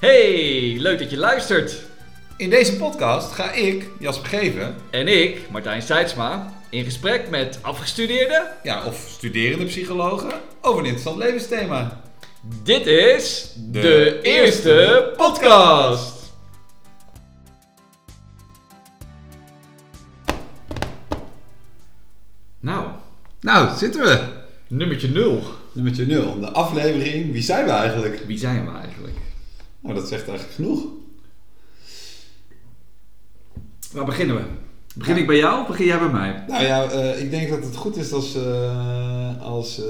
Hey, leuk dat je luistert. In deze podcast ga ik, Jasper Geven, En ik, Martijn Seidsma, in gesprek met afgestudeerden. ja, of studerende psychologen over een interessant levensthema. Dit is de, De eerste eerste podcast. Nou, Nou, zitten we. nummertje 0. Nummertje 0, de aflevering. Wie zijn we eigenlijk? Wie zijn we eigenlijk? Nou, dat zegt eigenlijk genoeg. Waar beginnen we? Begin ik bij jou of begin jij bij mij? Nou ja, eh, ik denk dat het goed is als, eh, als eh,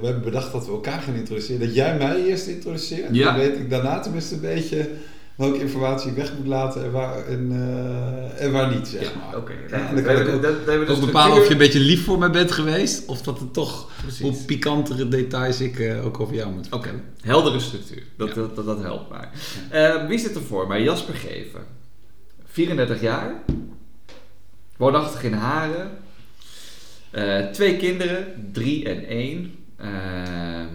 we hebben bedacht dat we elkaar gaan introduceren. Dat jij mij eerst introduceert. Ja. Dan weet ik daarna tenminste een beetje welke informatie weg moet laten en waar, en, eh, en waar niet, zeg maar. oké. Ja, Ja, en dan kan ik ook, dus Ook bepalen of je een beetje lief voor me bent geweest. Of dat het toch Precies. hoe pikantere details ik eh, ook over jou moet Oké, heldere structuur. Dat, Ja. dat, dat, dat helpt mij. Eh, wie zit er voor mij? Jasper Geven. 34 jaar. Woonachtig in Haren. Twee kinderen, drie en één. Ehm,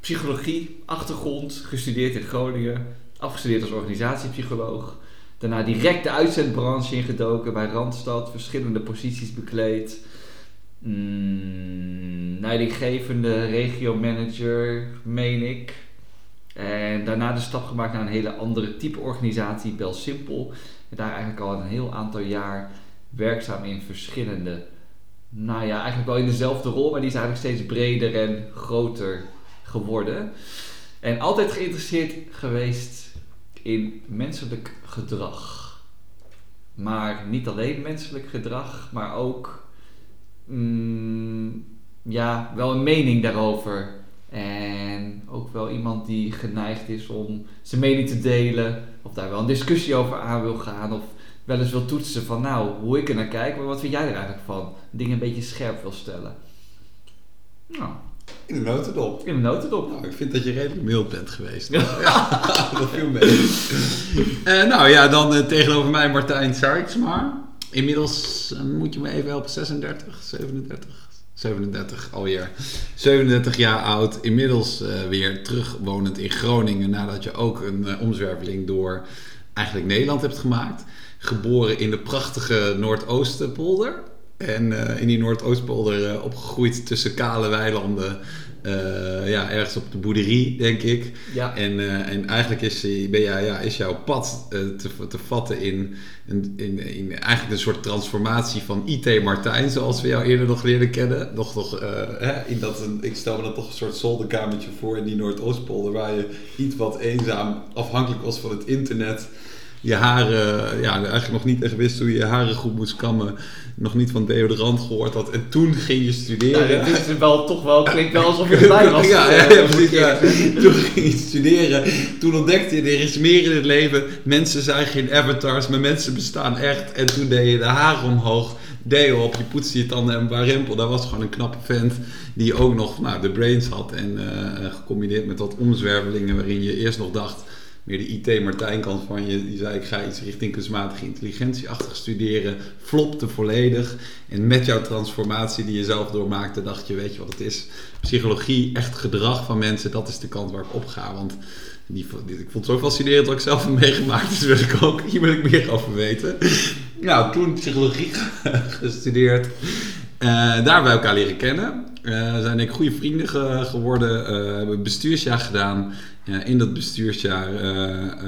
psychologie, achtergrond, gestudeerd in Groningen. Afgestudeerd als organisatiepsycholoog. Daarna direct de uitzendbranche ingedoken bij Randstad. Verschillende posities bekleed. Mm, leidinggevende regiomanager, meen ik. En daarna de stap gemaakt naar een hele andere type organisatie, Bel Simpel. En daar eigenlijk al een heel aantal jaar werkzaam in verschillende, nou ja, eigenlijk wel in dezelfde rol, maar die is eigenlijk steeds breder en groter geworden. En altijd geïnteresseerd geweest in menselijk gedrag. Maar niet alleen menselijk gedrag, maar ook mm, ja, wel een mening daarover. En ook wel iemand die geneigd is om zijn mening te delen. Of daar wel een discussie over aan wil gaan. Of wel eens wil toetsen van nou, hoe ik er naar kijk. Maar wat vind jij er eigenlijk van? Dingen een beetje scherp wil stellen. Nou, in de notendop. in de notendop. Nou, ik vind dat je redelijk mild bent geweest. ja, dat viel mee. Eh, nou ja, dan eh, tegenover mij Martijn Sarksma. Inmiddels eh, moet je me even helpen, 36, 37, 37 alweer. 37 jaar oud, inmiddels weer terugwonend in Groningen nadat je ook een omzwerveling door eigenlijk Nederland hebt gemaakt. Geboren in de prachtige Noordoostenpolder. En eh, in die Noordoostpolder eh, opgegroeid tussen kale weilanden. Eh, ja, ergens op de boerderie, denk ik. Ja, En, en eigenlijk is, ben jij, ja, is jouw pad te, te vatten in, in, in, in eigenlijk een soort transformatie van IT Martijn, zoals we jou eerder nog leren kennen. Nog, nog, hè, in dat een, ik stel me dan toch een soort zolderkamertje voor in die Noordoostpolder, waar je iets wat eenzaam afhankelijk was van het internet. Je haren, ja, eigenlijk nog niet echt wist hoe je je haren goed moest kammen. Nog niet van deodorant gehoord had. En toen ging je studeren. ja dit is wel toch wel, klinkt wel alsof je erbij was. Ja, eh, ja, ja, precies. Ja. zeggen. Toen ging je studeren. Toen ontdekte je, er is meer in het leven. Mensen zijn geen avatars, maar mensen bestaan echt. En toen deed je de haren omhoog. Deo op, je poetste je tanden en warempel. Dat was gewoon een knappe vent. Die ook nog nou, de brains had. En eh, gecombineerd met wat omzwervelingen waarin je eerst nog dacht... Meer de IT-Martijn kant van je. Die zei, ik ga iets richting kunstmatige intelligentie-achtig studeren. Flopte volledig. En met jouw transformatie die je zelf doormaakte, dacht je, weet je wat het is? Psychologie, echt gedrag van mensen, dat is de kant waar ik op ga. Want die, ik vond het zo fascinerend dat ik zelf heb meegemaakt. Dus wil ik ook, hier wil ik meer over weten. Nou, toen psychologie gestudeerd. Eh, daar we elkaar leren kennen. Eh zijn ik goede vrienden ge- geworden. Eh, hebben bestuursjaar gedaan. In dat bestuursjaar eh, eh,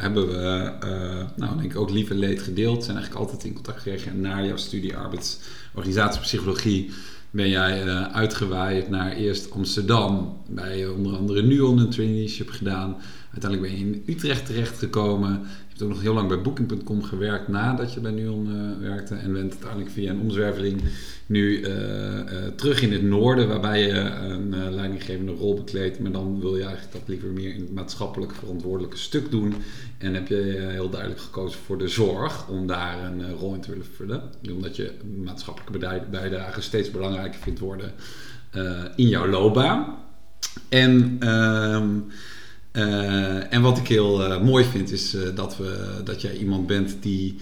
hebben we, eh, nou denk ik ook lief en leed gedeeld. Zijn eigenlijk altijd in contact gekregen. En na jouw studie arbeidsorganisatiepsychologie ben jij uitgewaaid naar eerst Amsterdam. Bij onder andere Nuon een traineeship gedaan. Uiteindelijk ben je in Utrecht terechtgekomen. Ook nog heel lang bij Booking.com gewerkt nadat je bij Nuon eh, werkte. En bent uiteindelijk via een omzwerveling nu eh, eh, terug in het noorden, waarbij je een leidinggevende rol bekleedt. Maar dan wil je eigenlijk dat liever meer in het maatschappelijk verantwoordelijke stuk doen. En heb je heel duidelijk gekozen voor de zorg om daar een rol in te willen vullen. Omdat je maatschappelijke bijdrage steeds belangrijker vindt worden in jouw loopbaan. En, eh, en wat ik heel eh, mooi vind is eh, dat, we, dat jij iemand bent die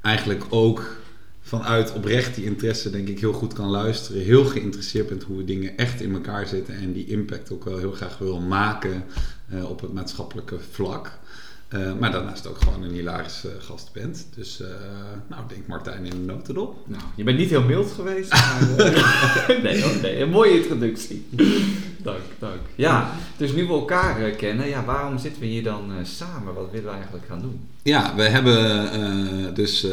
eigenlijk ook vanuit oprecht die interesse denk ik heel goed kan luisteren. Heel geïnteresseerd bent hoe dingen echt in elkaar zitten. En die impact ook wel heel graag wil maken op het maatschappelijke vlak. Maar daarnaast ook gewoon een hilarische gast bent. Dus, nou, denk Martijn in de notendop. Nou, je bent niet heel mild geweest, maar... nee nee, een mooie introductie. Dank, dank. Ja, dus nu we elkaar eh, kennen, ja, waarom zitten we hier dan eh, samen? Wat willen we eigenlijk gaan doen? Ja, we hebben eh, dus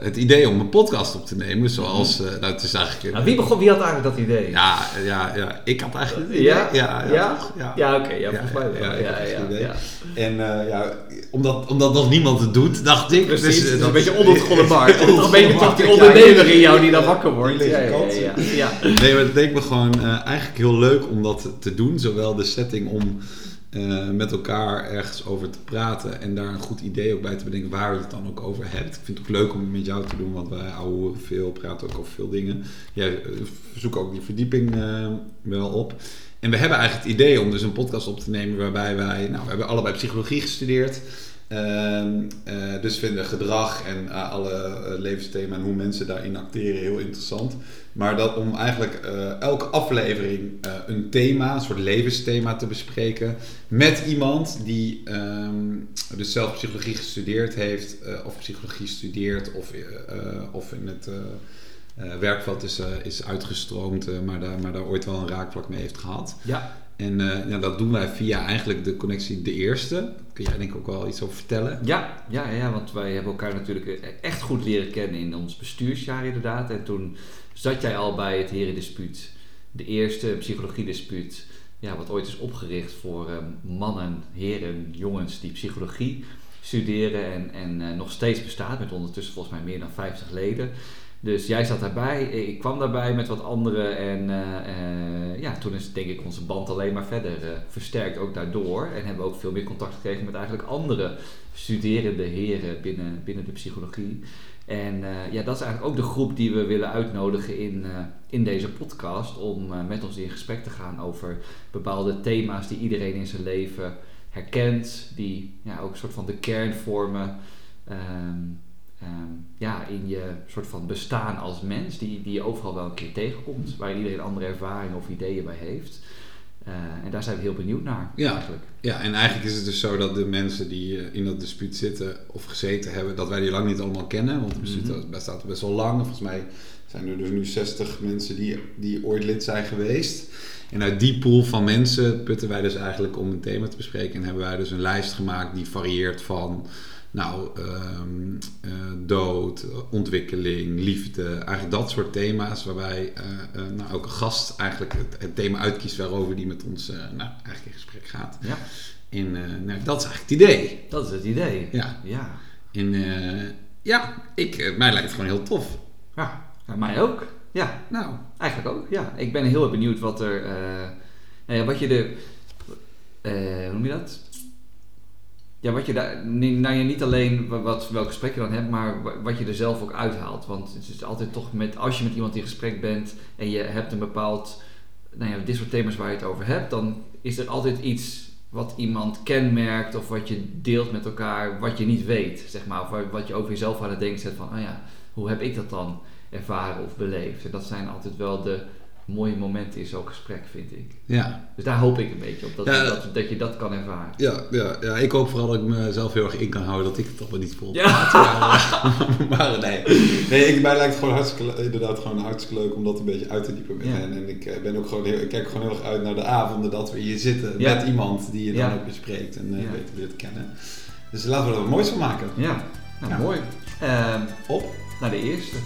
het idee om een podcast op te nemen. Zoals, eh, nou, het is eigenlijk... Nou, wie, begon, wie had eigenlijk dat idee? Ja, ja, ja, ik had eigenlijk het idee. Ja? Ja, ja, Ja? ja. Ja, oké, ja, Ja, volgens mij wel. ja, Ja, ja. En ja, Omdat, omdat nog niemand het doet, dacht ik. Precies, Dus, eh, is dat een beetje is- onontgonnen markt. Toch een beetje toch die ondernemer in jou die dan wakker wordt. Ja, ja, ja. Nee, maar het leek me gewoon eh, eigenlijk heel leuk om dat te doen. Zowel de setting om eh, met elkaar ergens over te praten en daar een goed idee ook bij te bedenken waar je het dan ook over hebt. Ik vind het ook leuk om het met jou te doen, want wij houden veel, praten ook over veel dingen. Jij eh, zoekt ook die verdieping eh, wel op. En we hebben eigenlijk het idee om dus een podcast op te nemen waarbij wij, nou, we hebben allebei psychologie gestudeerd. Ehm, eh, dus vinden gedrag en eh, alle eh, levensthema en hoe mensen daarin acteren heel interessant. Maar dat om eigenlijk elke aflevering een thema, een soort levensthema te bespreken. Met iemand die ehm, dus zelf psychologie gestudeerd heeft, of psychologie studeert, of, of in het werkveld is, is uitgestroomd, maar, daar, maar daar ooit wel een raakvlak mee heeft gehad. Ja, En eh, ja, dat doen wij via eigenlijk de connectie De Eerste. Kun jij denk ik ook wel iets over vertellen. Ja, ja, ja, want wij hebben elkaar natuurlijk eh, echt goed leren kennen in ons bestuursjaar inderdaad. En toen zat jij al bij het Herendispuut, de eerste psychologiedispuut, ja, wat ooit is opgericht voor eh, mannen, heren, jongens die psychologie studeren en, en nog steeds bestaat met ondertussen volgens mij meer dan 50 leden. Dus jij zat daarbij, ik kwam daarbij met wat anderen en eh, eh, ja, toen is denk ik onze band alleen maar verder eh, versterkt, ook daardoor. En hebben we ook veel meer contact gekregen met eigenlijk andere studerende heren binnen, binnen de psychologie. En ja, dat is eigenlijk ook de groep die we willen uitnodigen in, in deze podcast om met ons in gesprek te gaan over bepaalde thema's die iedereen in zijn leven herkent, die ja, ook een soort van de kern vormen ehm, ehm, ja, in je soort van bestaan als mens, die, die je overal wel een keer tegenkomt, waar iedereen andere ervaringen of ideeën bij heeft. Eh, en daar zijn we heel benieuwd naar Ja. eigenlijk. Ja, en eigenlijk is het dus zo dat de mensen die eh, in dat dispuut zitten of gezeten hebben, dat wij die lang niet allemaal kennen. Want het dispuut Mhm. bestaat best wel lang. Volgens mij zijn er dus nu 60 mensen die, die ooit lid zijn geweest. En uit die pool van mensen putten wij dus eigenlijk om een thema te bespreken. En hebben wij dus een lijst gemaakt die varieert van nou, ehm, eh, dood, ontwikkeling, liefde. Eigenlijk dat soort thema's waarbij eh, eh, nou, elke gast eigenlijk het, het thema uitkiest waarover die met ons nou, eigenlijk in gesprek gaat. Ja, En nou, dat is eigenlijk het idee. dat is het idee. Ja. Ja, En ja, ik, mij lijkt het gewoon heel tof. ja. mij ook. Ja, Nou, Eigenlijk ook, ja. Ik ben heel erg benieuwd wat er. nou ja, wat je er. hoe noem je dat? Ja, wat je daar. Nou ja, niet alleen wa- wat, welk gesprek je dan hebt, maar wa- wat je er zelf ook uithaalt. Want het is altijd toch met. Als je met iemand in gesprek bent en je hebt een bepaald. Nou ja, dit soort thema's waar je het over hebt, dan is er altijd iets wat iemand kenmerkt of wat je deelt met elkaar, wat je niet weet, zeg maar. Of wat je over jezelf aan het denken zet van, oh ja, hoe heb ik dat dan ervaren of beleefd? En dat zijn altijd wel de mooie momenten in zo'n gesprek, vind ik. ja. Dus daar hoop ik een beetje op, dat, Ja. dat, dat je dat kan ervaren. Ja, ja, ja, ik hoop vooral dat ik mezelf heel erg in kan houden dat ik het toch wel niet vol. Ja. Maar, maar nee. Nee, ik, mij lijkt het gewoon hartstikke, inderdaad gewoon hartstikke leuk om dat een beetje uit te diepen met Ja. hen. En ik, eh, ben ook gewoon heel, ik kijk gewoon heel erg uit naar de avonden dat we hier zitten met iemand die je dan ook bespreekt en eh Ja. beter leert kennen. Dus laten we er wat moois van maken. Ja, nou mooi. Ehm, Op. naar de eerste.